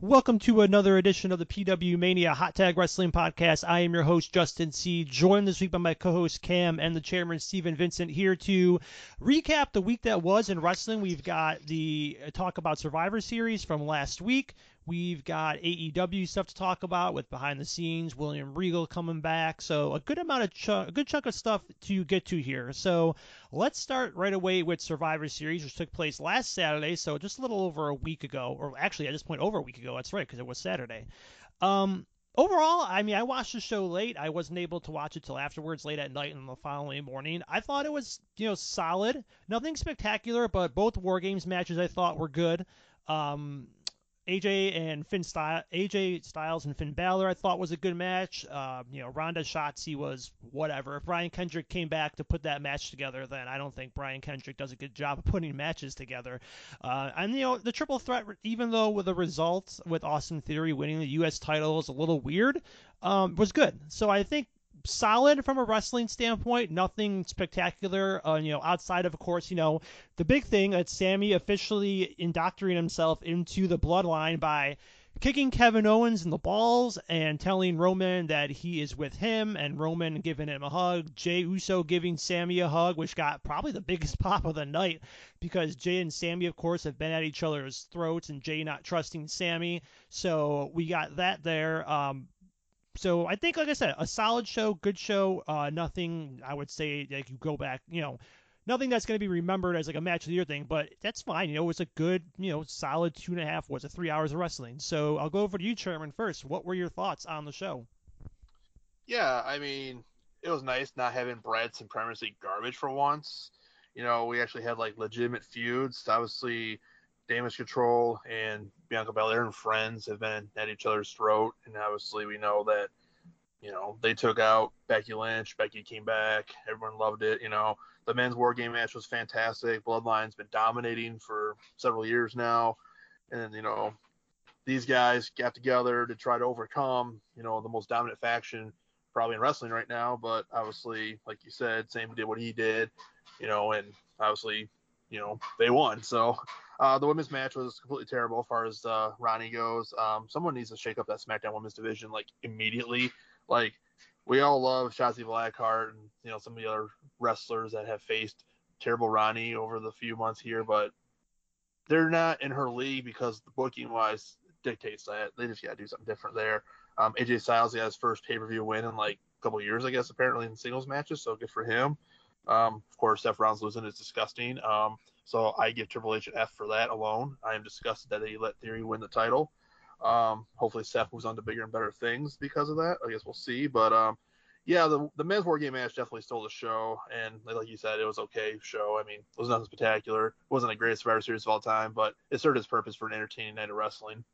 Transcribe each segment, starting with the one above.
Welcome to another edition of the PW Mania Hot Tag Wrestling Podcast. I am your host, Justin C. Joined this week by my co host, Cam, and the chairman, Steven Vincent, here to recap the week that was in wrestling. We've got the uh, talk about Survivor Series from last week. We've got AEW stuff to talk about with behind the scenes, William Regal coming back. So a good amount of a good chunk of stuff to get to here. So let's start right away with Survivor Series, which took place last Saturday. So just a little over a week ago, or actually at this point over a week ago. That's right, because it was Saturday. Um, overall, I mean, I watched the show late. I wasn't able to watch it till afterwards, late at night and the following morning. I thought it was, you know, solid. Nothing spectacular, but both War Games matches I thought were good. Um, AJ and Finn Styles, AJ Styles and Finn Balor, I thought was a good match. Uh, you know, Ronda Shotzi was whatever. If Brian Kendrick came back to put that match together, then I don't think Brian Kendrick does a good job of putting matches together. Uh, and you know, the triple threat, even though with the results with Austin Theory winning the U.S. title is a little weird, um, was good. So I think solid from a wrestling standpoint. Nothing spectacular. Uh, you know, outside of, of course, you know, the big thing that Sami officially indoctrinating himself into the bloodline by kicking Kevin Owens in the balls and telling Roman that he is with him, and Roman giving him a hug. Jey Uso giving Sami a hug, which got probably the biggest pop of the night because Jey and Sami, of course, have been at each other's throats, and Jey not trusting Sami. So we got that there. Um, so I think, like I said, a solid show, good show. Uh, nothing I would say like you go back, you know, nothing that's going to be remembered as like a match of the year thing, but that's fine. You know, it was a good, you know, solid two and a half, was it three hours of wrestling? So I'll go over to you, Chairman, first. What were your thoughts on the show? Yeah, I mean, it was nice not having brand supremacy garbage for once. You know, we actually had like legitimate feuds. Obviously, Damage Control and Bianca Belair and friends have been at each other's throat, and obviously we know that you know they took out Becky Lynch. Becky came back. Everyone loved it. You know the men's War Game match was fantastic. Bloodline's been dominating for several years now, and you know these guys got together to try to overcome you know the most dominant faction probably in wrestling right now. But obviously, like you said, Sami did what he did, you know, and obviously you know they won. So uh, the women's match was completely terrible as far as uh, Ronnie goes. Um, someone needs to shake up that SmackDown women's division like immediately. Like we all love Shotzi Blackheart and you know some of the other wrestlers that have faced terrible Ronnie over the few months here, but they're not in her league because the booking wise dictates that they just got to do something different there. Um, AJ Styles got his first pay per view win in like a couple years, I guess, apparently in singles matches, so good for him. Um, of course, Seth Rollins losing is disgusting. Um, so I give Triple H an F for that alone. I am disgusted that they let Theory win the title. Um, hopefully Seth moves on to bigger and better things because of that. I guess we'll see. But um, yeah, the the men's war game match definitely stole the show, and like you said, it was okay show. I mean, it was nothing spectacular. It wasn't the greatest Survivor Series of all time, but it served its purpose for an entertaining night of wrestling.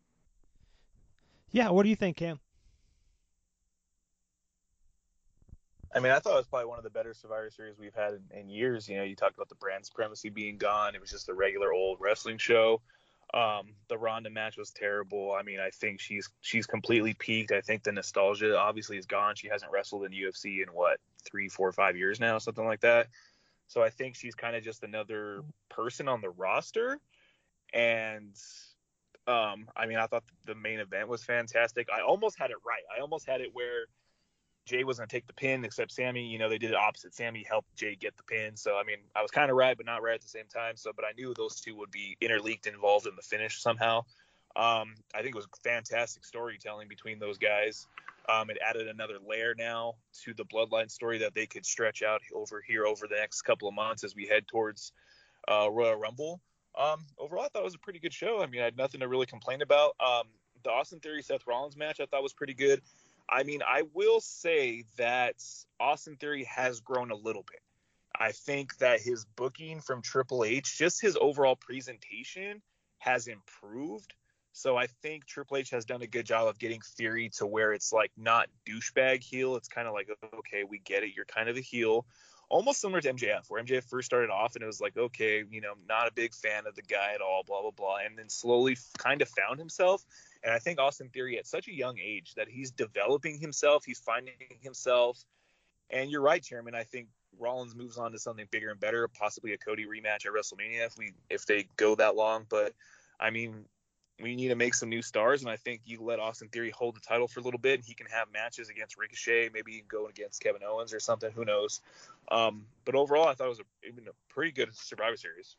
Yeah, what do you think, Cam? I mean, I thought it was probably one of the better Survivor Series we've had in, in, years. You know, you talked about the brand supremacy being gone. It was just a regular old wrestling show. Um, the Ronda match was terrible. I mean, I think she's she's completely peaked. I think the nostalgia obviously is gone. She hasn't wrestled in UFC in what three, four, five years now, something like that. So I think she's kind of just another person on the roster. And um, I mean, I thought the main event was fantastic. I almost had it right. I almost had it where Jey was going to take the pin, except Sami, you know, they did it opposite. Sami helped Jey get the pin. So, I mean, I was kind of right, but not right at the same time. So, but I knew those two would be interleaked, involved in the finish somehow. Um, I think it was fantastic storytelling between those guys. Um, it added another layer now to the bloodline story that they could stretch out over here over the next couple of months as we head towards uh, Royal Rumble. Um, overall, I thought it was a pretty good show. I mean, I had nothing to really complain about. Um, the Austin Theory Seth Rollins match I thought was pretty good. I mean, I will say that Austin Theory has grown a little bit. I think that his booking from Triple H, just his overall presentation, has improved. So I think Triple H has done a good job of getting Theory to where it's like not douchebag heel. It's kind of like, okay, we get it. You're kind of a heel. Almost similar to MJF, where MJF first started off and it was like, okay, you know, not a big fan of the guy at all, blah, blah, blah. And then slowly kind of found himself. And I think Austin Theory at such a young age that he's developing himself, he's finding himself. And you're right, Chairman. I think Rollins moves on to something bigger and better, possibly a Cody rematch at WrestleMania if we if they go that long. But I mean, we need to make some new stars, and I think you let Austin Theory hold the title for a little bit, and he can have matches against Ricochet, maybe go against Kevin Owens or something. Who knows? Um, but overall, I thought it was a, even a pretty good Survivor Series.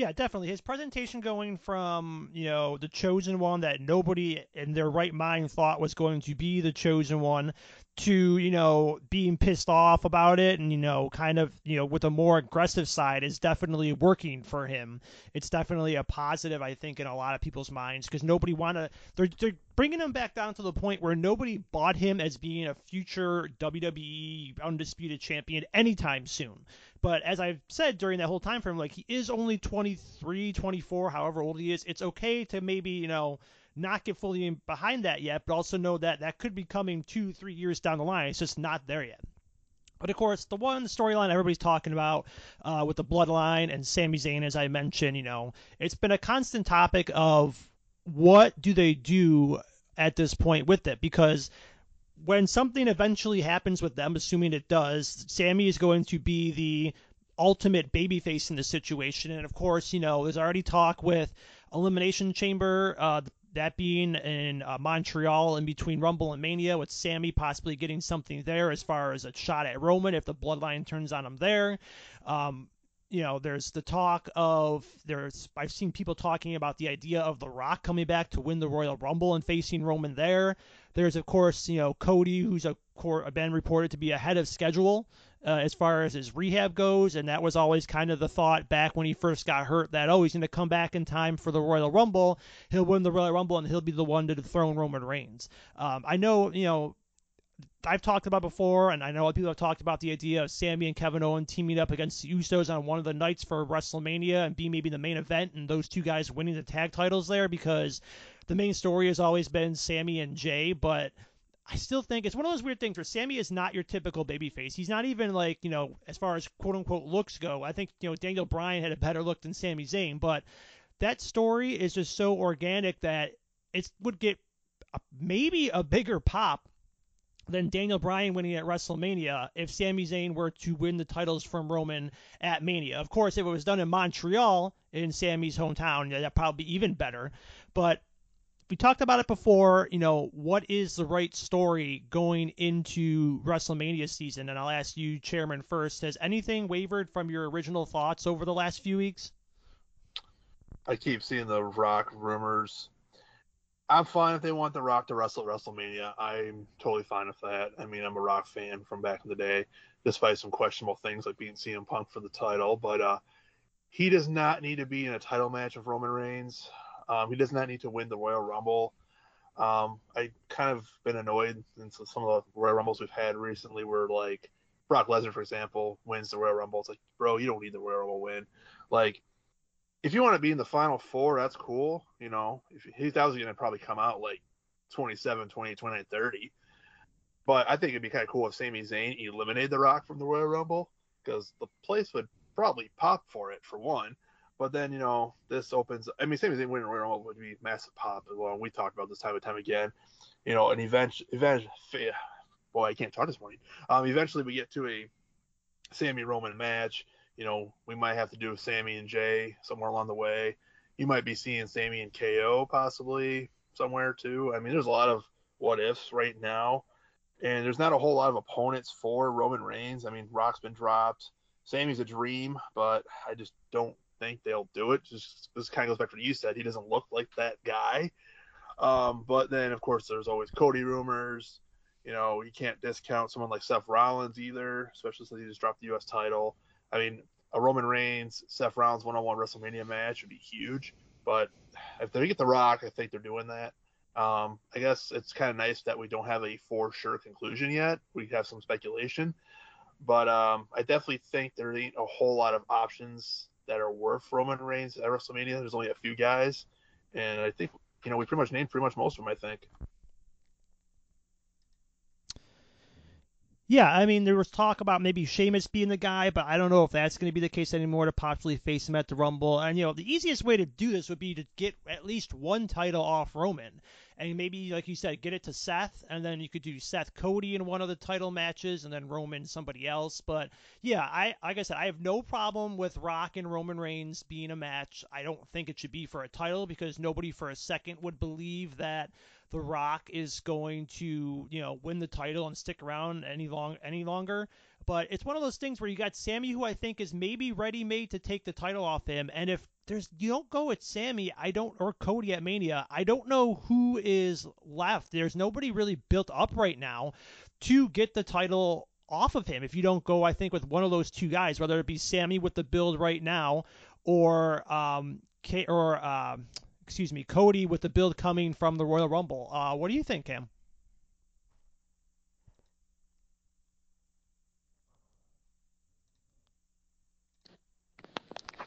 Yeah, definitely. His presentation going from, you know, the chosen one that nobody in their right mind thought was going to be the chosen one to, you know, being pissed off about it and, you know, kind of, you know, with a more aggressive side is definitely working for him. It's definitely a positive, I think, in a lot of people's minds because nobody want to, they're, they're bringing him back down to the point where nobody bought him as being a future WWE undisputed champion anytime soon. But as I've said during that whole time frame, like he is only 23, 24, however old he is. It's okay to maybe, you know, not get fully behind that yet, but also know that that could be coming two, three years down the line. It's just not there yet. But of course, the one storyline everybody's talking about uh, with the bloodline and Sami Zayn, as I mentioned, you know, it's been a constant topic of what do they do at this point with it because when something eventually happens with them, assuming it does, Sami is going to be the ultimate babyface in the situation. And of course, you know, there's already talk with Elimination Chamber, uh, that being in uh, Montreal in between Rumble and Mania, with Sami possibly getting something there as far as a shot at Roman if the bloodline turns on him there. Um, you know, there's the talk of there's I've seen people talking about the idea of The Rock coming back to win the Royal Rumble and facing Roman there. There's of course you know Cody, who's a been reported to be ahead of schedule uh, as far as his rehab goes, and that was always kind of the thought back when he first got hurt that oh he's going to come back in time for the Royal Rumble, he'll win the Royal Rumble and he'll be the one to dethrone Roman Reigns. Um, I know you know I've talked about before, and I know other people have talked about the idea of Sami and Kevin Owens teaming up against the Usos on one of the nights for WrestleMania and be maybe the main event, and those two guys winning the tag titles there because the main story has always been Sami and Jey, but I still think it's one of those weird things where Sami is not your typical babyface. He's not even like, you know, as far as quote unquote looks go. I think, you know, Daniel Bryan had a better look than Sami Zayn, but that story is just so organic that it would get maybe a bigger pop than Daniel Bryan winning at WrestleMania if Sami Zayn were to win the titles from Roman at Mania. Of course, if it was done in Montreal, in Sami's hometown, that'd probably be even better. But we talked about it before. You know, what is the right story going into WrestleMania season? And I'll ask you, Chairman, first. Has anything wavered from your original thoughts over the last few weeks? I keep seeing the Rock rumors I'm fine if they want The Rock to wrestle at WrestleMania. I'm totally fine with that. I mean, I'm a Rock fan from back in the day, despite some questionable things like being CM Punk for the title. But uh, he does not need to be in a title match with Roman Reigns. Um, he does not need to win the Royal Rumble. Um, I kind of been annoyed since some of the Royal Rumbles we've had recently, where like Brock Lesnar, for example, wins the Royal Rumble. It's like, bro, you don't need the Royal Rumble win. Like if you want to be in the final four, that's cool. You know, if was going to probably come out like 27, 28, 29, 30. But I think it'd be kind of cool if Sami Zayn eliminated The Rock from the Royal Rumble because the place would probably pop for it for one. But then you know this opens. I mean, Sami Zayn winning Royal Rumble would be massive pop as well. We talk about this time and time again. You know, an event, event. Boy, I can't talk this morning. Um, eventually we get to a Sami Roman match you know, we might have to do with Sami and Jey somewhere along the way. You might be seeing Sami and KO possibly somewhere too. I mean, there's a lot of what ifs right now, and there's not a whole lot of opponents for Roman Reigns. I mean, Rock's been dropped. Sami's a dream, but I just don't think they'll do it. Just this kind of goes back to what you said. He doesn't look like that guy. Um, but then, of course, there's always Cody rumors. You know, you can't discount someone like Seth Rollins either, especially since he just dropped the U.S. title. I mean, a Roman Reigns, Seth Rollins one-on-one WrestleMania match would be huge. But if they get The Rock, I think they're doing that. Um, I guess it's kind of nice that we don't have a for sure conclusion yet. We have some speculation, but um, I definitely think there ain't a whole lot of options that are worth Roman Reigns at WrestleMania. There's only a few guys, and I think you know we pretty much named pretty much most of them. I think. Yeah, I mean, there was talk about maybe Sheamus being the guy, but I don't know if that's going to be the case anymore to possibly face him at the Rumble. And, you know, the easiest way to do this would be to get at least one title off Roman. and maybe like you said, get it to Seth, and then you could do Seth Cody in one of the title matches, and then Roman somebody else. But yeah, I like I said, I have no problem with Rock and Roman Reigns being a match. I don't think it should be for a title because nobody for a second would believe that the Rock is going to, you know, win the title and stick around any long any longer. But it's one of those things where you got Sami, who I think is maybe ready made to take the title off him, and if there's you don't go with Sami, I don't or Cody at Mania, I don't know who is left. There's nobody really built up right now to get the title off of him. If you don't go, I think with one of those two guys, whether it be Sami with the build right now, or um, K- or um, excuse me, Cody with the build coming from the Royal Rumble. Uh, what do you think, Cam?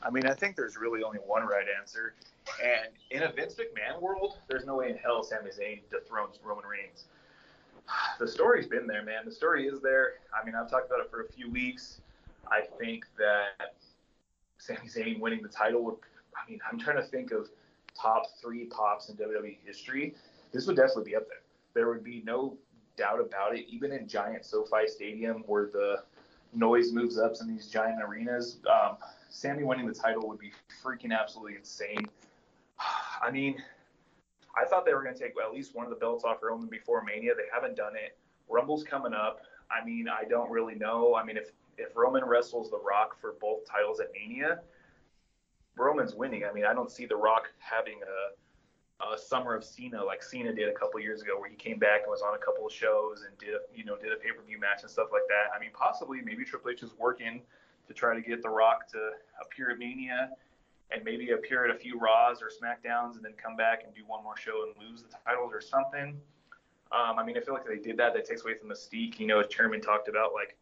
I mean, I think there's really only one right answer. And in a Vince McMahon world, there's no way in hell Sami Zayn dethrones Roman Reigns. The story's been there, man. The story is there. I mean, I've talked about it for a few weeks. I think that Sami Zayn winning the title would. I mean, I'm trying to think of top three pops in WWE history. This would definitely be up there. There would be no doubt about it. Even in giant SoFi Stadium, where the noise moves up in these giant arenas, um, Sami winning the title would be freaking absolutely insane. I mean, I thought they were going to take at least one of the belts off Roman before Mania. They haven't done it. Rumble's coming up. I mean, I don't really know. I mean, if if Roman wrestles The Rock for both titles at Mania, Roman's winning. I mean, I don't see The Rock having a, a summer of Cena like Cena did a couple years ago, where he came back and was on a couple of shows and did a, you know did a pay per view match and stuff like that. I mean, possibly maybe Triple H is working to try to get The Rock to appear at Mania and maybe appear at a few Raws or SmackDowns and then come back and do one more show and lose the titles or something. Um, I mean, I feel like if they did that, that takes away from the mystique. You know, as Chairman talked about, like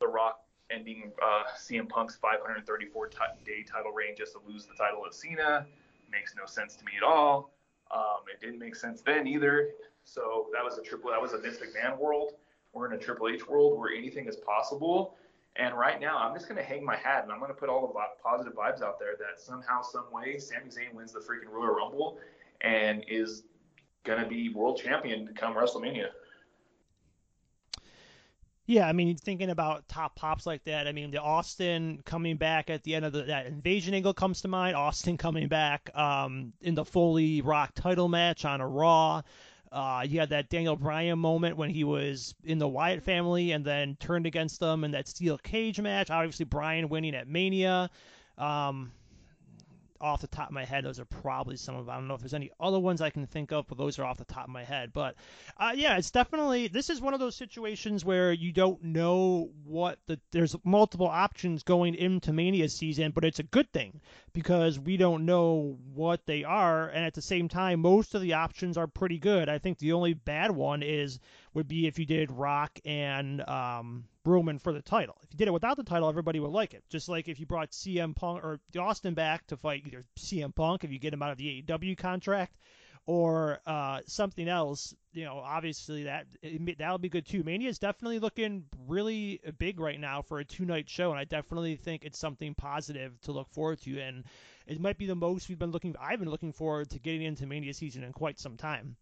The Rock ending uh, CM Punk's 534 t- day title reign just to lose the title of Cena makes no sense to me at all. Um, it didn't make sense then either. So that was a triple. That was a Vince McMahon world. We're in a Triple H world where anything is possible. And right now, I'm just going to hang my hat and I'm going to put all the positive vibes out there that somehow, some way, Sami Zayn wins the freaking Royal Rumble and is going to be world champion to come WrestleMania. Yeah, I mean, thinking about top pops like that, I mean, the Austin coming back at the end of the, that invasion angle comes to mind. Austin coming back um, in the Foley Rock title match on a Raw. Uh, you had that Daniel Bryan moment when he was in the Wyatt family and then turned against them in that steel cage match. Obviously, Bryan winning at Mania. Um, off the top of my head, those are probably some of. them. I don't know if there's any other ones I can think of, but those are off the top of my head. But uh, yeah, it's definitely this is one of those situations where you don't know what the there's multiple options going into Mania season, but it's a good thing because we don't know what they are, and at the same time, most of the options are pretty good. I think the only bad one is would be if you did Rock and um, Roman for the title. If you did it without the title, everybody would like it. Just like if you brought CM Punk or Austin back to fight either CM Punk, if you get him out of the AEW contract, or uh, something else, you know, obviously that that'll be good too. Mania is definitely looking really big right now for a two-night show, and I definitely think it's something positive to look forward to. And it might be the most we've been looking. I've been looking forward to getting into Mania season in quite some time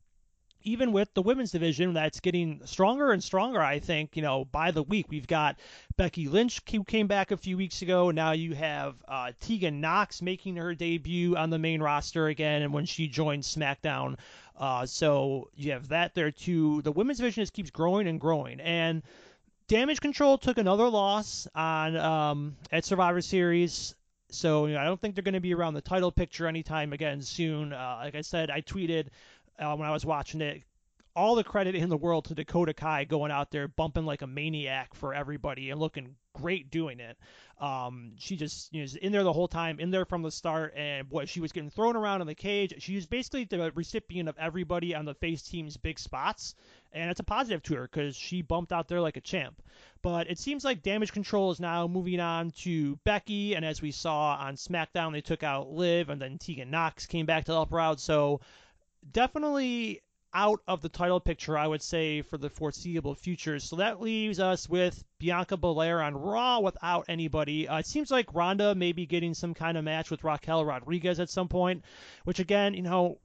even with the women's division that's getting stronger and stronger, I think, you know, by the week. We've got Becky Lynch who came back a few weeks ago. Now you have uh, Tegan Nox making her debut on the main roster again, and when she joined SmackDown. Uh, so you have that there too. The women's division just keeps growing and growing. And Damage Control took another loss on um, at Survivor Series. So you know, I don't think they're going to be around the title picture anytime again soon. Uh, like I said, I tweeted uh, when I was watching it. All the credit in the world to Dakota Kai going out there bumping like a maniac for everybody and looking great doing it. Um, she just you know, in there the whole time, in there from the start, and boy, she was getting thrown around in the cage. She was basically the recipient of everybody on the face team's big spots, and it's a positive to her because she bumped out there like a champ. But it seems like Damage Control is now moving on to Becky, and as we saw on SmackDown, they took out Liv, and then Tegan Nox came back to help her out. So definitely out of the title picture, I would say, for the foreseeable future. So that leaves us with Bianca Belair on Raw without anybody. Uh, it seems like Ronda may be getting some kind of match with Raquel Rodriguez at some point, which again, you know,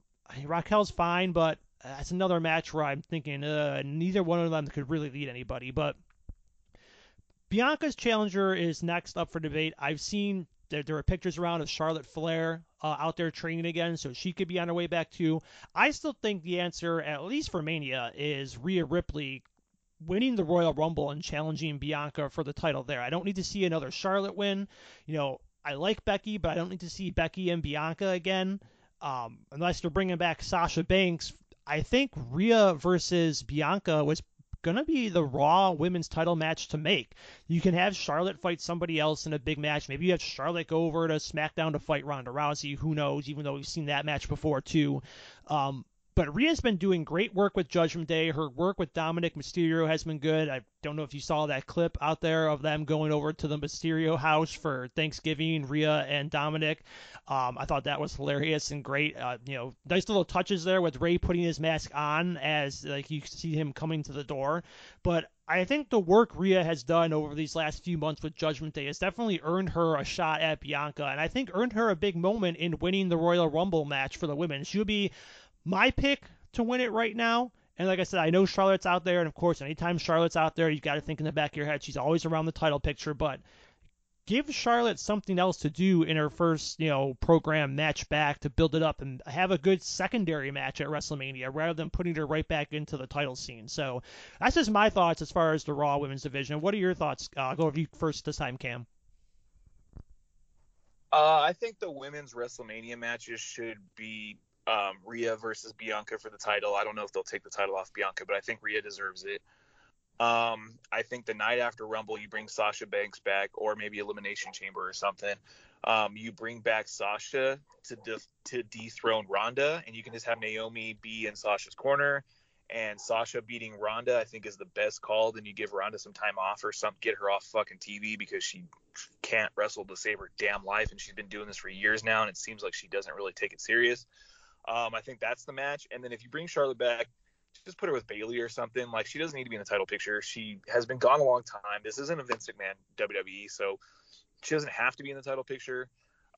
Raquel's fine, but that's another match where I'm thinking uh, neither one of them could really lead anybody. But Bianca's challenger is next up for debate. I've seen there, there are pictures around of Charlotte Flair uh, out there training again, so she could be on her way back too. I still think the answer, at least for Mania, is Rhea Ripley winning the Royal Rumble and challenging Bianca for the title there. I don't need to see another Charlotte win. You know, I like Becky, but I don't need to see Becky and Bianca again. Um, unless they're bringing back Sasha Banks. I think Rhea versus Bianca was going to be the Raw women's title match to make. You can have Charlotte fight somebody else in a big match. Maybe you have Charlotte go over to SmackDown to fight Ronda Rousey. Who knows? Even though we've seen that match before too. Um, but Rhea's been doing great work with Judgment Day. Her work with Dominic Mysterio has been good. I don't know if you saw that clip out there of them going over to the Mysterio house for Thanksgiving, Rhea and Dominic. Um, I thought that was hilarious and great. Uh, you know, nice little touches there with Rey putting his mask on as like you see him coming to the door. But I think the work Rhea has done over these last few months with Judgment Day has definitely earned her a shot at Bianca, and I think earned her a big moment in winning the Royal Rumble match for the women. She'll be my pick to win it right now. And like I said, I know Charlotte's out there, and of course, anytime Charlotte's out there, you've got to think in the back of your head she's always around the title picture. But give Charlotte something else to do in her first, you know, program match back to build it up and have a good secondary match at WrestleMania rather than putting her right back into the title scene. So that's just my thoughts as far as the Raw Women's Division. What are your thoughts? Uh, I'll go over you first this time, Cam. Uh, I think the women's WrestleMania matches should be um, Rhea versus Bianca for the title. I don't know if they'll take the title off Bianca, but I think Rhea deserves it. Um, I think the night after Rumble, you bring Sasha Banks back, or maybe Elimination Chamber or something. Um, you bring back Sasha to de- to dethrone Ronda, and you can just have Naomi be in Sasha's corner. And Sasha beating Ronda, I think, is the best call. Then you give Ronda some time off or some get her off fucking TV because she can't wrestle to save her damn life, and she's been doing this for years now, and it seems like she doesn't really take it serious. Um, I think that's the match. And then if you bring Charlotte back, just put her with Bayley or something. Like she doesn't need to be in the title picture. She has been gone a long time. This isn't a Vince McMahon WWE, so she doesn't have to be in the title picture.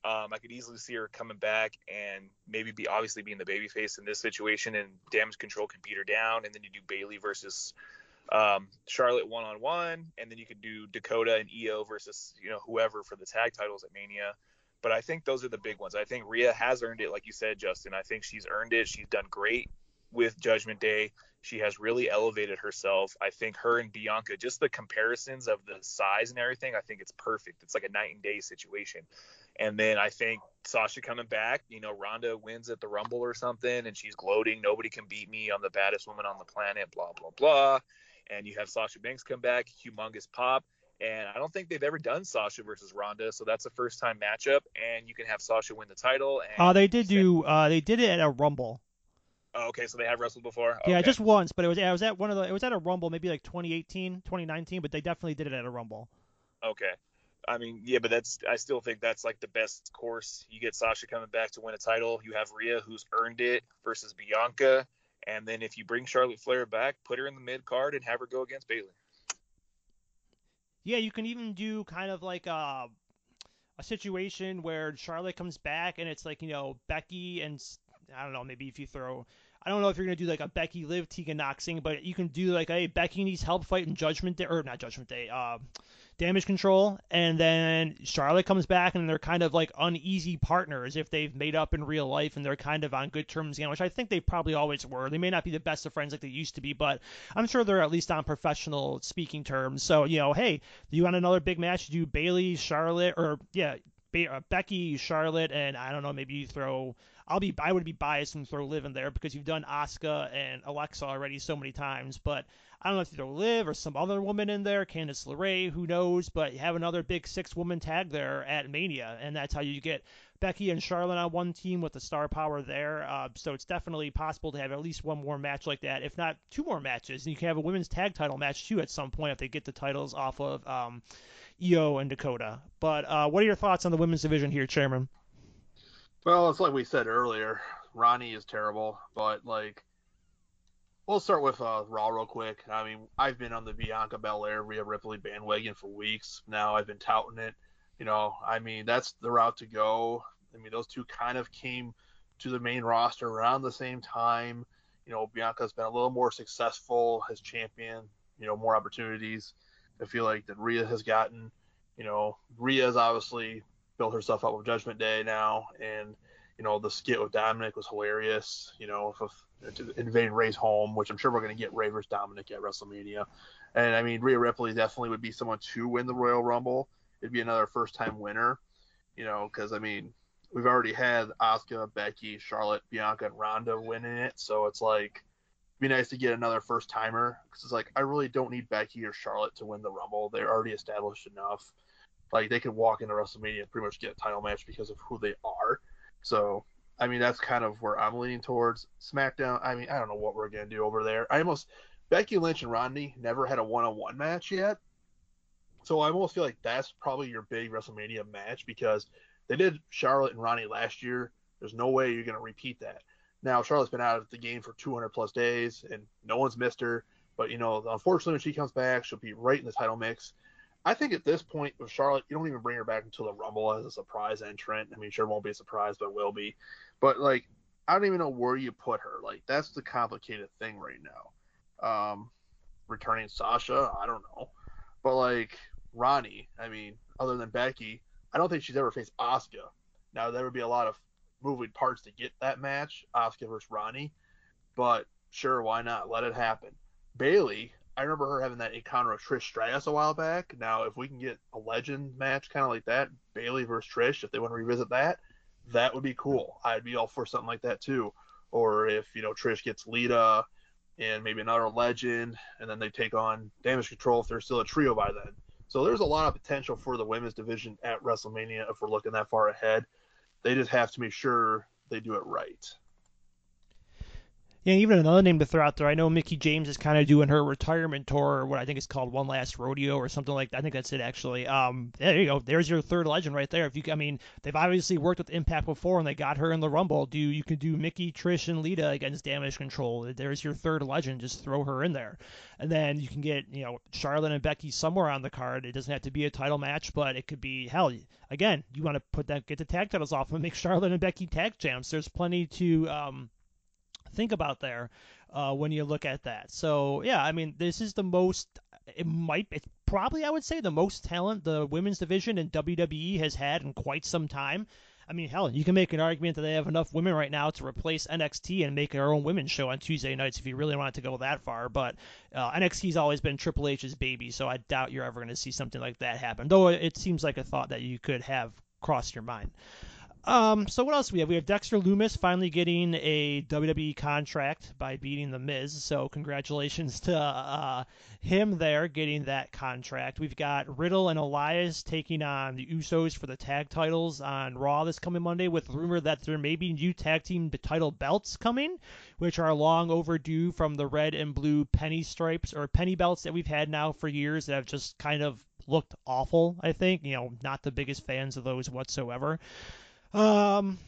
Um, I could easily see her coming back and maybe be obviously being the babyface in this situation, and Damage Control can beat her down, and then you do Bayley versus um, Charlotte one on one, and then you could do Dakota and Io versus you know whoever for the tag titles at Mania. But I think those are the big ones. I think Rhea has earned it, like you said, Justin. I think she's earned it. She's done great with Judgment Day. She has really elevated herself. I think her and Bianca, just the comparisons of the size and everything, I think it's perfect. It's like a night and day situation. And then I think Sasha coming back, you know, Ronda wins at the Rumble or something, and she's gloating, nobody can beat me. I'm the baddest woman on the planet, blah, blah, blah. And you have Sasha Banks come back, humongous pop and I don't think they've ever done Sasha versus Ronda, so that's a first time matchup, and you can have Sasha win the title. Oh, uh, they did do. Uh, they did it at a Rumble. Oh, okay, so they have wrestled before. Yeah, just once, but it was I was at one of the it was at a Rumble, maybe like 2018, 2019, but they definitely did it at a Rumble. Okay. I mean, yeah, but that's I still think that's like the best course. You get Sasha coming back to win a title. You have Rhea who's earned it versus Bianca, and then if you bring Charlotte Flair back, put her in the mid card and have her go against Bayley. Yeah, you can even do kind of like a a situation where Charlotte comes back and it's like you know Becky and I don't know maybe if you throw I don't know if you're gonna do like a Becky Liv Tegan Noxing, but you can do like hey Becky needs help fighting Judgment Day or not Judgment Day, uh, Damage Control, and then Charlotte comes back and they're kind of like uneasy partners if they've made up in real life and they're kind of on good terms again, which I think they probably always were. They may not be the best of friends like they used to be, but I'm sure they're at least on professional speaking terms. So you know, hey, do you want another big match? Do Bayley, Charlotte, or yeah, Be- uh, Becky, Charlotte, and I don't know, maybe you throw I'll be I would be biased and throw Liv in there because you've done Asuka and Alexa already so many times. But I don't know if you throw Liv or some other woman in there, Candice LeRae, who knows? But you have another big six woman tag there at Mania, and that's how you get Becky and Charlotte on one team with the star power there. Uh, so it's definitely possible to have at least one more match like that, if not two more matches. And you can have a women's tag title match too at some point if they get the titles off of um, Io and Dakota. But uh, what are your thoughts on the women's division here, Chairman? Well, it's like we said earlier. Ronnie is terrible, but like, we'll start with uh, Raw real quick. I mean, I've been on the Bianca Belair, Rhea Ripley bandwagon for weeks now. I've been touting it. You know, I mean, that's the route to go. I mean, those two kind of came to the main roster around the same time. You know, Bianca's been a little more successful as champion. You know, more opportunities. I feel like that Rhea has gotten. You know, Rhea's obviously built herself up with Judgment Day now, and you know the skit with Dominic was hilarious. You know, if, if invading Rey's home, which I'm sure we're going to get Rey versus Dominic at WrestleMania. And I mean, Rhea Ripley definitely would be someone to win the Royal Rumble. It'd be another first time winner, you know, because I mean, we've already had Asuka, Becky, Charlotte, Bianca, and Ronda winning it. So it's like, be nice to get another first timer because it's like I really don't need Becky or Charlotte to win the Rumble. They're already established enough. Like they could walk into WrestleMania and pretty much get a title match because of who they are. So I mean that's kind of where I'm leaning towards. SmackDown. I mean I don't know what we're gonna do over there. I almost Becky Lynch and Ronda never had a one-on-one match yet. So I almost feel like that's probably your big WrestleMania match because they did Charlotte and Ronnie last year. There's no way you're going to repeat that. Now Charlotte's been out of the game for 200 plus days, and no one's missed her. But you know, unfortunately, when she comes back, she'll be right in the title mix. I think at this point with Charlotte, you don't even bring her back until the Rumble as a surprise entrant. I mean, sure won't be a surprise, but will be. But like, I don't even know where you put her. Like, that's the complicated thing right now. Um, returning Sasha, I don't know. But like Ronnie, I mean, other than Becky, I don't think she's ever faced Asuka. Now there would be a lot of moving parts to get that match, Asuka versus Ronnie, but sure, why not? Let it happen. Bayley, I remember her having that encounter with Trish Stratus a while back. Now, if we can get a legend match kind of like that, Bayley versus Trish, if they want to revisit that, that would be cool. I'd be all for something like that too. Or if you know Trish gets Lita and maybe another legend, and then they take on Damage Control if they're still a trio by then. So there's a lot of potential for the women's division at WrestleMania if we're looking that far ahead. They just have to make sure they do it right. Yeah, even another name to throw out there. I know Mickie James is kind of doing her retirement tour, what I think is called One Last Rodeo or something like that. I think that's it actually. Um, there you go. There's your third legend right there. If you, I mean, they've obviously worked with Impact before and they got her in the Rumble. Do you can do Mickie, Trish, and Lita against Damage Control? There's your third legend. Just throw her in there, and then you can get you know Charlotte and Becky somewhere on the card. It doesn't have to be a title match, but it could be hell. Again, you want to put that get the tag titles off and make Charlotte and Becky tag champs. There's plenty to um, think about there uh, when you look at that. So yeah, I mean, this is the most. It might. It's probably I would say the most talent the women's division in WWE has had in quite some time. I mean, hell, you can make an argument that they have enough women right now to replace NXT and make their own women's show on Tuesday nights if you really wanted to go that far. But uh, NXT's always been Triple H's baby, so I doubt you're ever going to see something like that happen. Though it seems like a thought that you could have crossed your mind. Um, so what else do we have? We have Dexter Lumis finally getting a WWE contract by beating The Miz. So congratulations to uh, him there getting that contract. We've got Riddle and Elias taking on the Usos for the tag titles on Raw this coming Monday, with rumor that there may be new tag team title belts coming, which are long overdue from the red and blue penny stripes or penny belts that we've had now for years that have just kind of looked awful. I think you know not the biggest fans of those whatsoever. Um,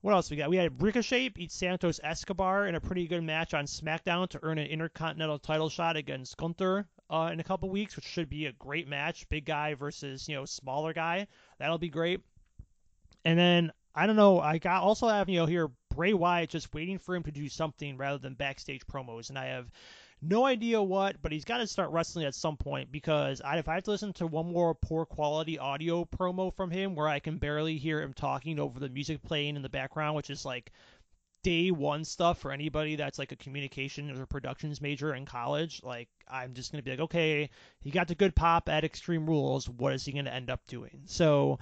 what else we got? We had Ricochet beat Santos Escobar in a pretty good match on SmackDown to earn an Intercontinental title shot against Gunther uh, in a couple weeks, which should be a great match. Big guy versus you know smaller guy. That'll be great. And then I don't know. I got also have you know here Bray Wyatt just waiting for him to do something rather than backstage promos, and I have no idea what, but he's got to start wrestling at some point because I, if I have to listen to one more poor quality audio promo from him where I can barely hear him talking over the music playing in the background, which is like day one stuff for anybody that's like a communications or productions major in college, like I'm just gonna be like, okay, he got the good pop at Extreme Rules. What is he gonna end up doing? So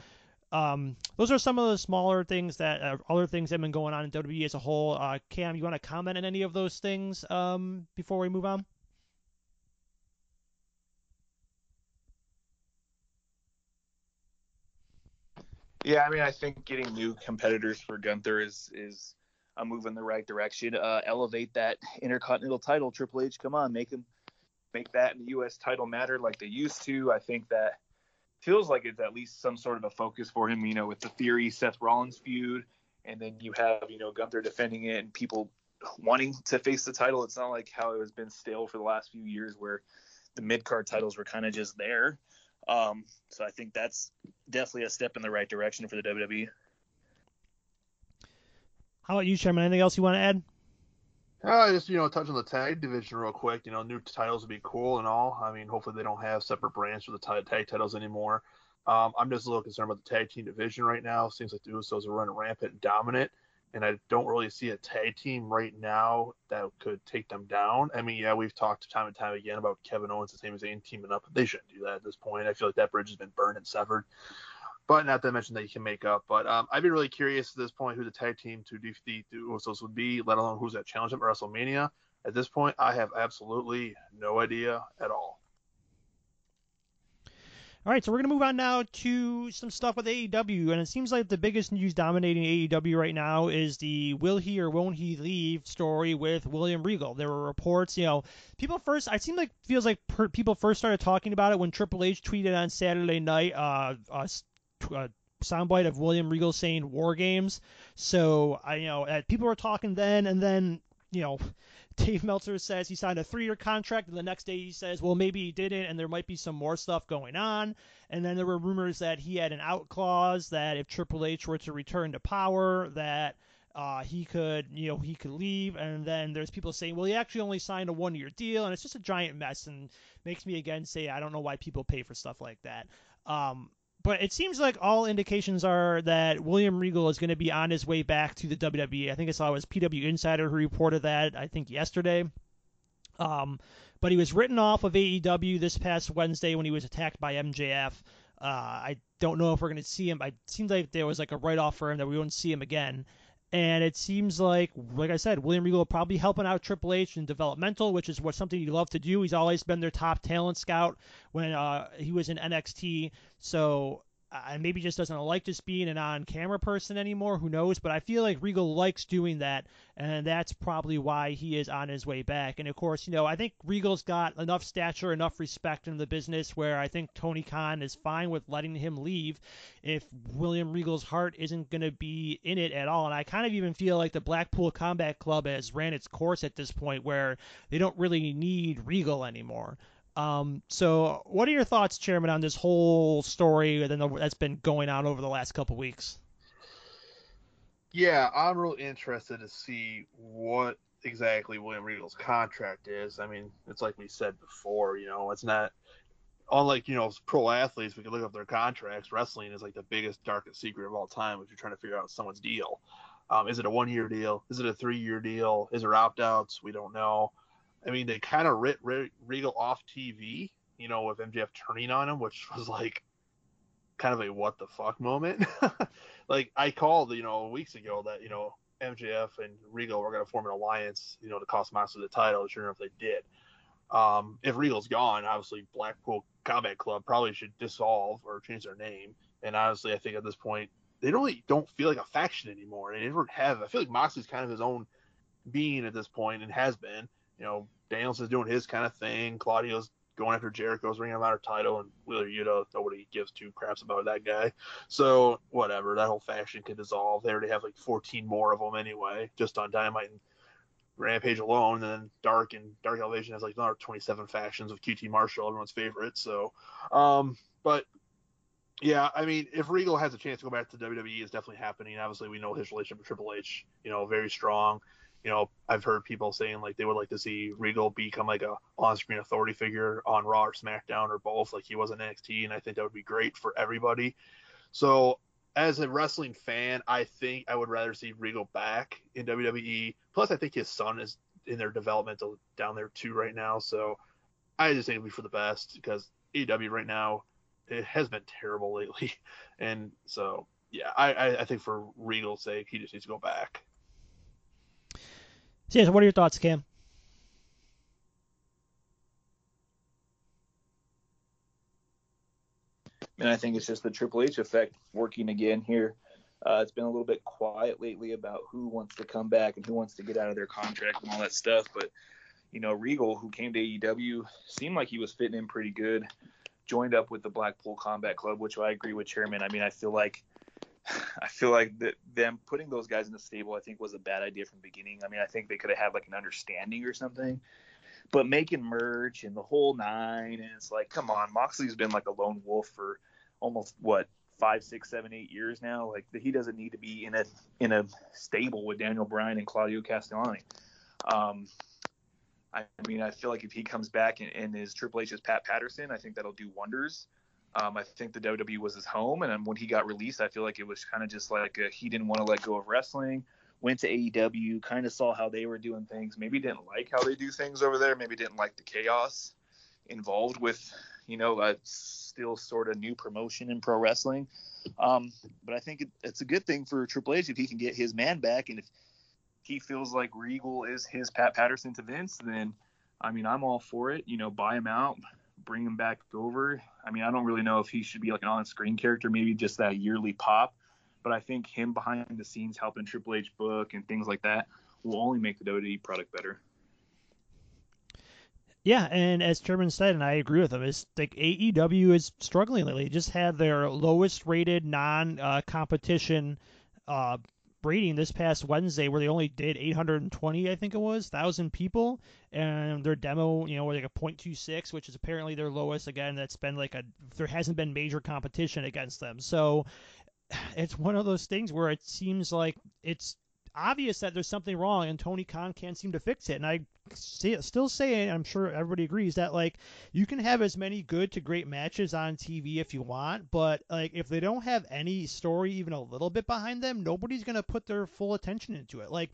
um, those are some of the smaller things that uh, other things that have been going on in WWE as a whole. Uh, Cam, you want to comment on any of those things um, before we move on? Yeah, I mean, I think getting new competitors for Gunther is is a move in the right direction. Uh, elevate that Intercontinental title. Triple H, come on, make him make that in the U.S. title matter like they used to. I think that feels like it's at least some sort of a focus for him, you know, with the Theory Seth Rollins feud, and then you have, you know, Gunther defending it and people wanting to face the title. It's not like how it has been stale for the last few years where the mid card titles were kind of just there. Um, so I think that's definitely a step in the right direction for the WWE. How about you, Chairman? Anything else you want to add? Uh, just you know, touch on the tag division real quick. You know, new titles would be cool and all. I mean, hopefully they don't have separate brands for the tag titles anymore. Um, I'm just a little concerned about the tag team division right now. Seems like the Usos are running rampant and dominant, and I don't really see a tag team right now that could take them down. I mean, yeah, we've talked time and time again about Kevin Owens and Sami Zayn teaming up, but they shouldn't do that at this point. I feel like that bridge has been burned and severed. But not to mention that you can make up. But um, I'd be really curious at this point who the tag team to defeat the Usos would be, let alone who's that challenge at WrestleMania. At this point, I have absolutely no idea at all. All right, so we're going to move on now to some stuff with AEW, and it seems like the biggest news dominating AEW right now is the will he or won't he leave story with William Regal. There were reports, you know, people first, I seem like feels like per, people first started talking about it when Triple H tweeted on Saturday night uh, a, a soundbite of William Regal saying "War Games." So I, you know, people were talking then, and then you know, Dave Meltzer says he signed a three-year contract, and the next day he says, well, maybe he didn't, and there might be some more stuff going on. And then there were rumors that he had an out clause that if Triple H were to return to power, that uh, he could, you know, he could leave. And then there's people saying, well, he actually only signed a one-year deal, and it's just a giant mess, and makes me again say I don't know why people pay for stuff like that. Um, but it seems like all indications are that William Regal is going to be on his way back to the WWE. I think I saw it was PW Insider who reported that, I think yesterday. Um, but he was written off of AEW this past Wednesday when he was attacked by MJF. Uh, I don't know if we're going to see him. It seems like there was like a write off for him that we won't see him again. And it seems like, like I said, William Regal probably helping out Triple H in developmental, which is what something he loved to do. He's always been their top talent scout when uh, he was in NXT. So and maybe just doesn't like just being an on-camera person anymore. Who knows? But I feel like Regal likes doing that, and that's probably why he is on his way back. And of course, you know, I think Regal's got enough stature, enough respect in the business where I think Tony Khan is fine with letting him leave if William Regal's heart isn't going to be in it at all. And I kind of even feel like the Blackpool Combat Club has ran its course at this point where they don't really need Regal anymore. Um, so, what are your thoughts, Chairman, on this whole story that's been going on over the last couple weeks? Yeah, I'm really interested to see what exactly William Regal's contract is. I mean, it's like we said before, you know, it's not unlike you know pro athletes. We can look up their contracts. Wrestling is like the biggest, darkest secret of all time if you're trying to figure out someone's deal. Um, is it a one-year deal? Is it a three-year deal? Is there opt-outs? We don't know. I mean, they kind of writ Regal off TV, you know, with MJF turning on him, which was like kind of a what the fuck moment. like I called, you know, weeks ago that you know MJF and Regal were going to form an alliance, you know, to cost Moxley the title. Sure enough, they did. Um, if Regal's gone, obviously Blackpool Combat Club probably should dissolve or change their name. And honestly, I think at this point they really don't feel like a faction anymore. They never have. I feel like Moxley's kind of his own being at this point and has been. You know, Danielson's doing his kind of thing. Claudio's going after Jericho's Ring of Honor title, and Wheeler Yuta, nobody gives two craps about that guy. So whatever, that whole faction can dissolve. They already have like 14 more of them anyway, just on Dynamite and Rampage alone. And then Dark and Dark Elevation has like another 27 factions of QT Marshall, everyone's favorite. So, um, but yeah, I mean, if Regal has a chance to go back to WWE, it's definitely happening. Obviously, we know his relationship with Triple H, you know, very strong you know, I've heard people saying like they would like to see Regal become like a on-screen authority figure on Raw or SmackDown or both, like he was in NXT, and I think that would be great for everybody. So, as a wrestling fan, I think I would rather see Regal back in WWE. Plus, I think his son is in their developmental down there too right now. So, I just think it'd be for the best because AEW right now it has been terrible lately, and so yeah, I I think for Regal's sake, he just needs to go back. So, yeah, so what are your thoughts, Cam? Mean, I think it's just the Triple H effect working again here. Uh, it's been a little bit quiet lately about who wants to come back and who wants to get out of their contract and all that stuff. But you know, Regal, who came to AEW, seemed like he was fitting in pretty good. Joined up with the Blackpool Combat Club, which I agree with Chairman. I mean, I feel like I feel like that them putting those guys in the stable, I think, was a bad idea from the beginning. I mean, I think they could have had like an understanding or something, but making merch and the whole nine, and it's like, come on, Moxley's been like a lone wolf for almost what five, six, seven, eight years now. Like he doesn't need to be in a in a stable with Daniel Bryan and Claudio Castagnoli. Um, I mean, I feel like if he comes back and, and is Triple H's Pat Patterson, I think that'll do wonders. Um, I think the WWE was his home, and when he got released, I feel like it was kind of just like a, he didn't want to let go of wrestling. Went to AEW, kind of saw how they were doing things. Maybe didn't like how they do things over there. Maybe didn't like the chaos involved with, you know, a still sort of new promotion in pro wrestling. Um, but I think it, it's a good thing for Triple H if he can get his man back, and if he feels like Regal is his Pat Patterson to Vince, then I mean, I'm all for it. You know, buy him out, bring him back over. I mean, I don't really know if he should be like an on-screen character, maybe just that yearly pop. But I think him behind the scenes helping Triple H book and things like that will only make the WWE product better. Yeah, and as Chairman said, and I agree with him, is like AEW is struggling lately. Just had their lowest rated non-competition uh, rating this past Wednesday, where they only did 820, I think it was, thousand people, and their demo, you know, like a .26, which is apparently their lowest. Again, that's been like a there hasn't been major competition against them, so it's one of those things where it seems like it's obvious that there's something wrong, and Tony Khan can't seem to fix it. And I still say, I'm sure everybody agrees that like you can have as many good to great matches on TV if you want, but like if they don't have any story even a little bit behind them, nobody's gonna put their full attention into it. Like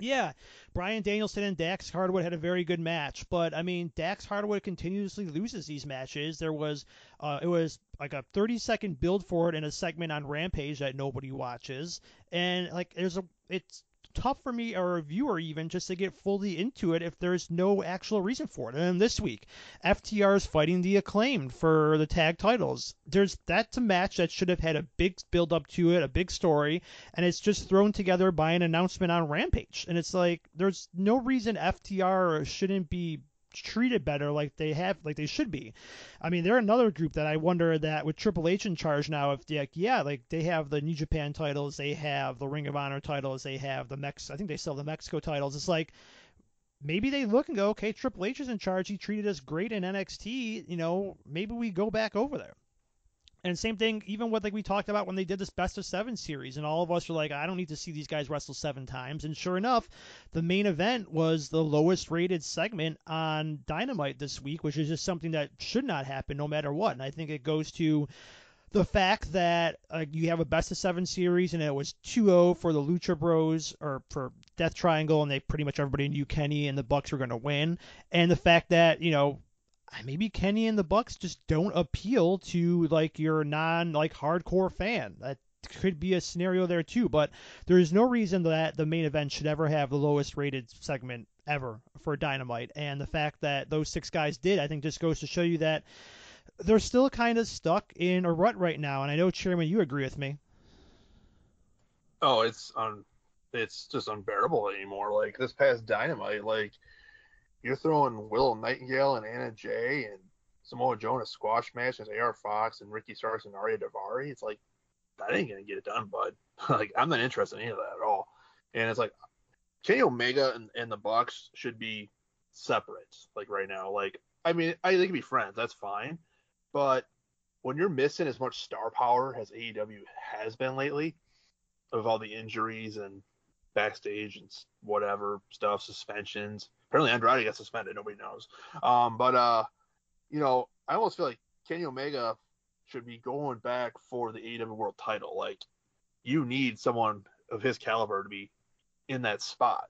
yeah, Bryan Danielson and Dax Harwood had a very good match, but I mean, Dax Harwood continuously loses these matches. There was, uh, it was like a 30 second build for it in a segment on Rampage that nobody watches, and like there's a, it's tough for me or a viewer even just to get fully into it if there's no actual reason for it. And then this week, FTR is fighting the acclaimed for the tag titles. There's that's a match that should have had a big build up to it, a big story, and it's just thrown together by an announcement on Rampage. And it's like there's no reason FTR shouldn't be treated better like they have like they should be. I mean, they're another group that I wonder that with Triple H in charge now, if like yeah, like they have the New Japan titles, they have the Ring of Honor titles, they have the Mex I think they sell the Mexico titles. It's like maybe they look and go, okay, Triple H is in charge. He treated us great in NXT. You know, maybe we go back over there. And same thing, even with like we talked about when they did this best of seven series, and all of us were like, I don't need to see these guys wrestle seven times. And sure enough, the main event was the lowest rated segment on Dynamite this week, which is just something that should not happen no matter what. And I think it goes to the fact that uh, you have a best of seven series and it was 2-0 for the Lucha Bros or for Death Triangle, and they pretty much everybody knew Kenny and the Bucks were going to win, and the fact that you know maybe Kenny and the Bucks just don't appeal to like your non like hardcore fan. That could be a scenario there too, but there is no reason that the main event should ever have the lowest rated segment ever for Dynamite. And the fact that those six guys did, I think, just goes to show you that they're still kind of stuck in a rut right now. And I know, Chairman, you agree with me. Oh, it's un, it's just unbearable anymore. Like this past Dynamite, like you're throwing Willow Nightingale and Anna Jay and Samoa Joe in a squash match as AR Fox and Ricky Starks and Ariya Daivari. It's like that ain't gonna get it done, bud. like I'm not interested in any of that at all. And it's like Kenny Omega and, and the Bucks should be separate, like right now. Like I mean, I they can be friends, that's fine. But when you're missing as much star power as AEW has been lately, of all the injuries and backstage and whatever stuff, suspensions, Apparently Andrade got suspended. Nobody knows. Um, but uh, you know, I almost feel like Kenny Omega should be going back for the AEW World Title. Like, you need someone of his caliber to be in that spot.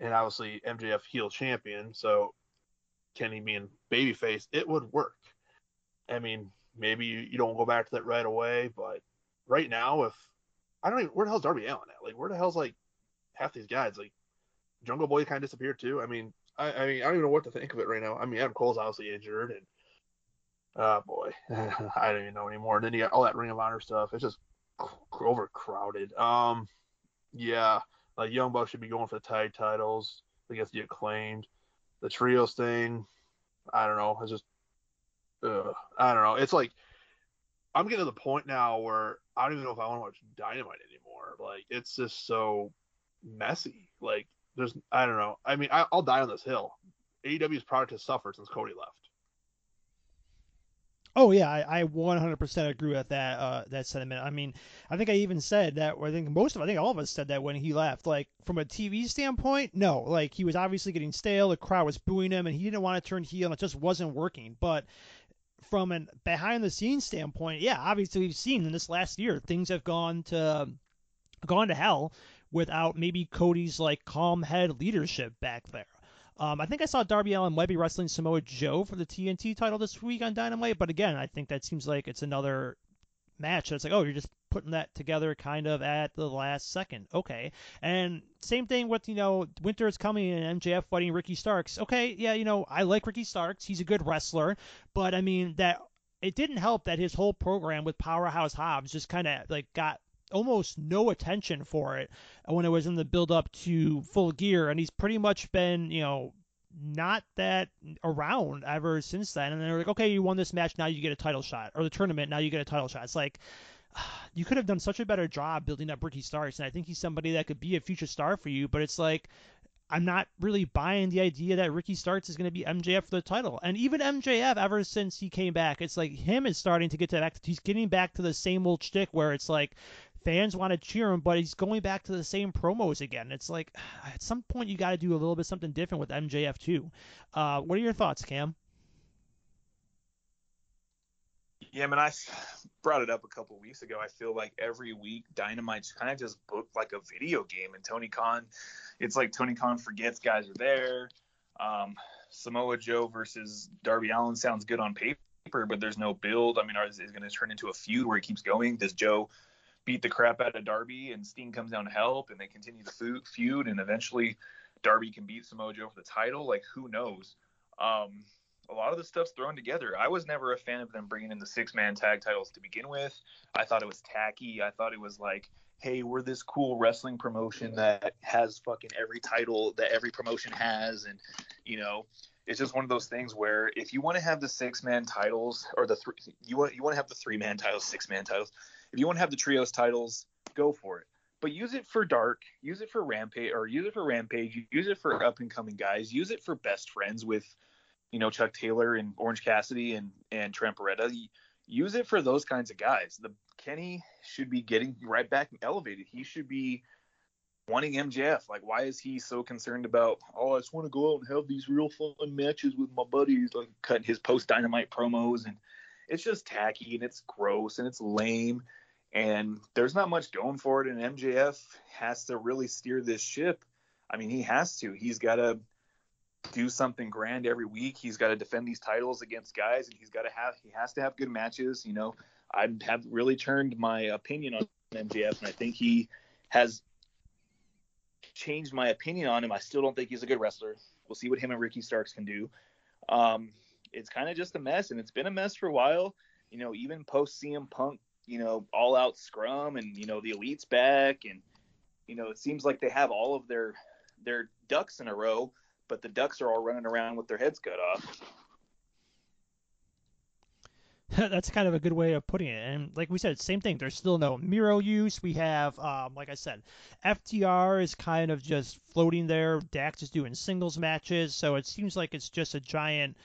And obviously MJF heel champion, so Kenny being babyface, it would work. I mean, maybe you, you don't go back to that right away, but right now, if I don't even where the hell's Darby Allin at? Like, where the hell's like half these guys? Like, Jungle Boy kind of disappeared too. I mean, I, I, mean, I don't even know what to think of it right now. I mean, Adam Cole's obviously injured, and oh boy, I don't even know anymore. And then you got all that Ring of Honor stuff. It's just overcrowded. Um, yeah, like Young Bucks should be going for the tag titles against the acclaimed. The trios thing, I don't know. It's just, uh, I don't know. It's like I'm getting to the point now where I don't even know if I want to watch Dynamite anymore. Like it's just so messy. Like there's I don't know. I mean, I, will die on this hill. AEW's product has suffered since Cody left. Oh yeah, I, I 100% agree with that uh, that sentiment. I mean, I think I even said that. I think most of, I think all of us said that when he left. Like from a TV standpoint, no. Like he was obviously getting stale. The crowd was booing him, and he didn't want to turn heel, and it just wasn't working. But from an behind the scenes standpoint, yeah, obviously we've seen in this last year things have gone to gone to hell without maybe Cody's like calm head leadership back there. Um, I think I saw Darby might be wrestling Samoa Joe for the TNT title this week on Dynamite, but again, I think that seems like it's another match that's like, oh, you're just putting that together kind of at the last second. Okay. And same thing with, you know, Winter is coming and MJF fighting Ricky Starks. Okay, yeah, you know, I like Ricky Starks. He's a good wrestler, but I mean that it didn't help that his whole program with Powerhouse Hobbs just kind of like got almost no attention for it when it was in the build up to full gear and he's pretty much been you know not that around ever since then and they're like okay you won this match now you get a title shot or the tournament now you get a title shot it's like you could have done such a better job building up Ricky Starks and I think he's somebody that could be a future star for you but it's like I'm not really buying the idea that Ricky Starks is going to be MJF for the title. And even MJF, ever since he came back, it's like him is starting to get to back. He's getting back to the same old shtick where it's like fans want to cheer him, but he's going back to the same promos again. It's like at some point you got to do a little bit something different with MJF too. Uh, what are your thoughts, Cam? Yeah, I mean, I brought it up a couple weeks ago. I feel like every week Dynamite's kind of just booked like a video game, and Tony Khan, it's like Tony Khan forgets guys are there. Um, Samoa Joe versus Darby Allin sounds good on paper, but there's no build. I mean, is it going to turn into a feud where he keeps going? Does Joe beat the crap out of Darby, and Sting comes down to help, and they continue the feud, and eventually Darby can beat Samoa Joe for the title. Like who knows? Um, a lot of the stuff's thrown together. I was never a fan of them bringing in the six man tag titles to begin with. I thought it was tacky. I thought it was like, hey, we're this cool wrestling promotion that has fucking every title that every promotion has, and you know, it's just one of those things where if you want to have the six man titles or the three, you want you want to have the three man titles, six man titles. If you want to have the trios titles, go for it. But use it for dark, use it for rampage, or use it for rampage. Use it for up and coming guys. Use it for best friends with, you know, Chuck Taylor and Orange Cassidy and and Trent Beretta. Use it for those kinds of guys. The Kenny should be getting right back elevated. He should be wanting MJF. Like, why is he so concerned about? Oh, I just want to go out and have these real fun matches with my buddies, like cutting his post dynamite promos, and it's just tacky and it's gross and it's lame and there's not much going for it. And MJF has to really steer this ship. I mean, he has to. He's got to do something grand every week. He's got to defend these titles against guys, and he's got to have he has to have good matches. You know, I have really turned my opinion on MJF, and I think he has changed my opinion on him. I still don't think he's a good wrestler. We'll see what him and Ricky Starks can do. Um, it's kind of just a mess, and it's been a mess for a while. You know, even post CM Punk you know, all out scrum and, you know, the elite's back and, you know, it seems like they have all of their their ducks in a row, but the ducks are all running around with their heads cut off. That's kind of a good way of putting it. And like we said, same thing. There's still no Miro use. We have, um, like I said, FTR is kind of just floating there. Dax is doing singles matches. So it seems like it's just a giant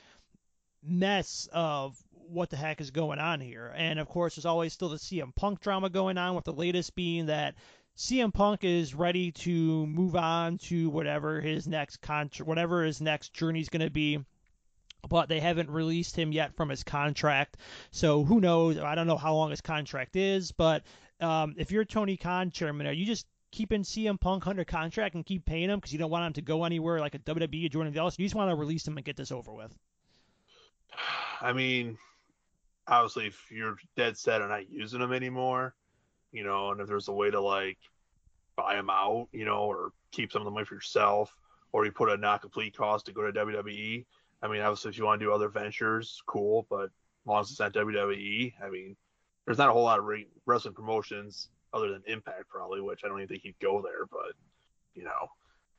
mess of what the heck is going on here. And of course, there's always still the CM Punk drama going on, with the latest being that CM Punk is ready to move on to whatever his next contract, whatever his next journey is going to be. But they haven't released him yet from his contract, so who knows? I don't know how long his contract is, but um, if you're Tony Khan chairman, are you just keeping CM Punk under contract and keep paying him because you don't want him to go anywhere like a WWE or joining the else? You just want to release him and get this over with. I mean, obviously if you're dead set on not using them anymore, you know, and if there's a way to like buy them out, you know, or keep some of the money for yourself, or you put a not complete cost to go to WWE. I mean, obviously if you want to do other ventures, cool, but as long as it's not WWE, I mean, there's not a whole lot of wrestling promotions other than Impact probably, which I don't even think he'd go there, but you know,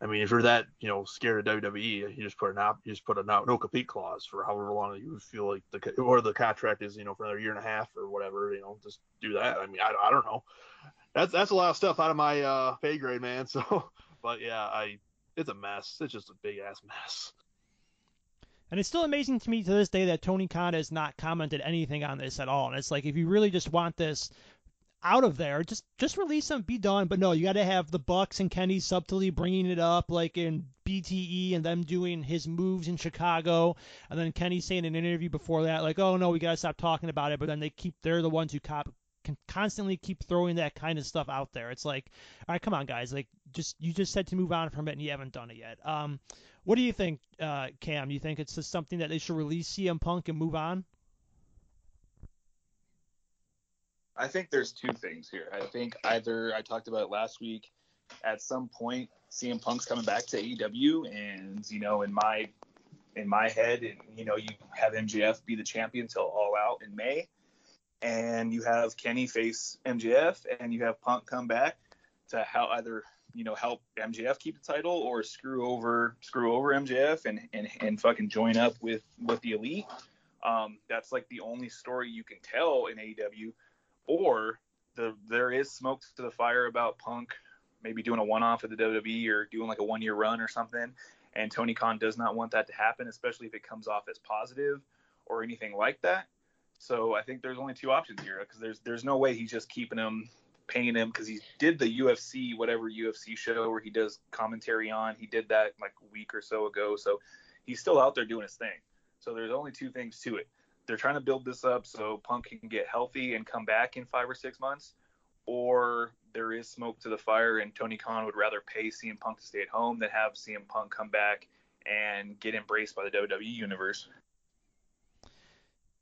I mean, if you're that you know scared of WWE, you just put an op, you just put a no, no compete clause for however long you feel like the or the contract is, you know, for another year and a half or whatever. You know, just do that. I mean, I, I don't know. That's that's a lot of stuff out of my uh, pay grade, man. So, but yeah, I it's a mess. It's just a big ass mess. And it's still amazing to me to this day that Tony Khan has not commented anything on this at all. And it's like if you really just want this out of there, just just release them, be done. But no, you got to have the Bucks and Kenny subtly bringing it up, like in BTE, and them doing his moves in Chicago, and then Kenny saying in an interview before that, like, oh no, we got to stop talking about it. But then they keep they're the ones who cop can constantly keep throwing that kind of stuff out there. It's like, all right, come on, guys, like just you just said to move on from it, and you haven't done it yet. Um, what do you think, uh, Cam? You think it's just something that they should release CM Punk and move on? I think there's two things here. I think either I talked about it last week. At some point, CM Punk's coming back to AEW, and you know, in my in my head, and you know, you have MJF be the champion till All Out in May, and you have Kenny face MJF, and you have Punk come back to how either you know help MJF keep the title or screw over screw over MJF and and, and fucking join up with with the elite. Um, that's like the only story you can tell in AEW. Or the there is smoke to the fire about Punk maybe doing a one off at the WWE or doing like a one year run or something. And Tony Khan does not want that to happen, especially if it comes off as positive or anything like that. So I think there's only two options here because there's there's no way he's just keeping him paying him because he did the UFC whatever UFC show where he does commentary on. He did that like a week or so ago, so he's still out there doing his thing. So there's only two things to it. They're trying to build this up so Punk can get healthy and come back in five or six months, or there is smoke to the fire and Tony Khan would rather pay CM Punk to stay at home than have CM Punk come back and get embraced by the WWE universe.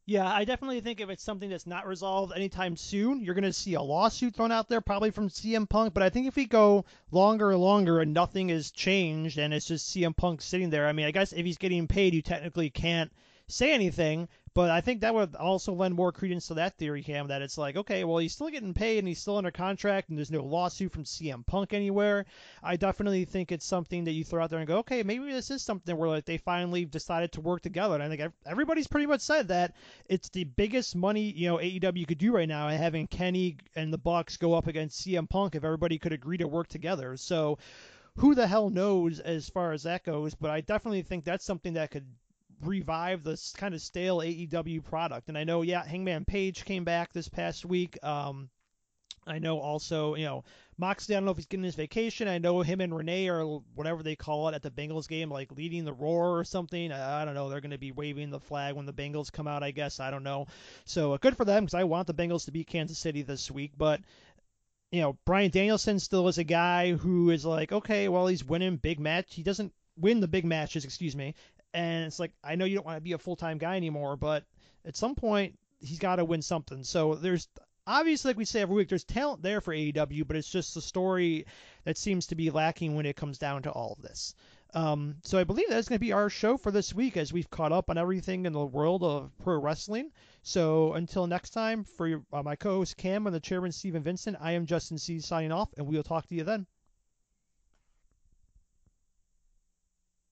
Yeah, I definitely think if it's something that's not resolved anytime soon, you're going to see a lawsuit thrown out there, probably from CM Punk. But I think if we go longer and longer and nothing is changed and it's just CM Punk sitting there, I mean, I guess if he's getting paid, you technically can't say anything. But I think that would also lend more credence to that theory, Cam, that it's like, okay, well, he's still getting paid and he's still under contract and there's no lawsuit from CM Punk anywhere. I definitely think it's something that you throw out there and go, okay, maybe this is something where like they finally decided to work together. And I think everybody's pretty much said that it's the biggest money, you know, AEW could do right now having Kenny and the Bucks go up against CM Punk if everybody could agree to work together. So who the hell knows as far as that goes, but I definitely think that's something that could revive this kind of stale AEW product. And I know, yeah, Hangman Page came back this past week. Um, I know also, you know, Moxley, I don't know if he's getting his vacation. I know him and Renee are whatever they call it at the Bengals game, like leading the roar or something. I, I don't know. They're going to be waving the flag when the Bengals come out, I guess. I don't know. So uh, good for them because I want the Bengals to beat Kansas City this week. But you know, Bryan Danielson still is a guy who is like, okay, well, he's winning big match. He doesn't win the big matches, excuse me, and it's like I know you don't want to be a full time guy anymore, but at some point he's got to win something. So there's obviously, like we say every week, there's talent there for AEW, but it's just the story that seems to be lacking when it comes down to all of this. Um, so I believe that's going to be our show for this week as we've caught up on everything in the world of pro wrestling. So until next time, for uh, my co-host Cam and the chairman Steven Vincent, I am Justin C signing off, and we'll talk to you then.